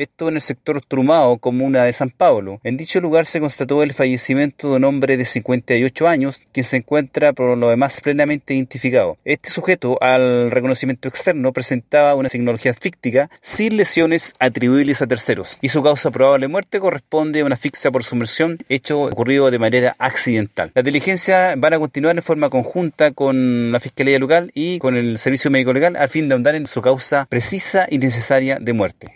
esto en el sector Trumao, comuna de San Pablo. En dicho lugar se constató el fallecimiento de un hombre de 58 años, quien se encuentra por lo demás plenamente identificado. Este sujeto, al reconocimiento externo, presentaba una signología fíctica sin lesiones atribuibles a terceros, y su causa probable de muerte corresponde a una asfixia por sumersión, hecho ocurrido de manera accidental. Las diligencias van a continuar en forma conjunta con la Fiscalía Local y con el Servicio Médico Legal al fin de ahondar en su causa precisa y necesaria de muerte.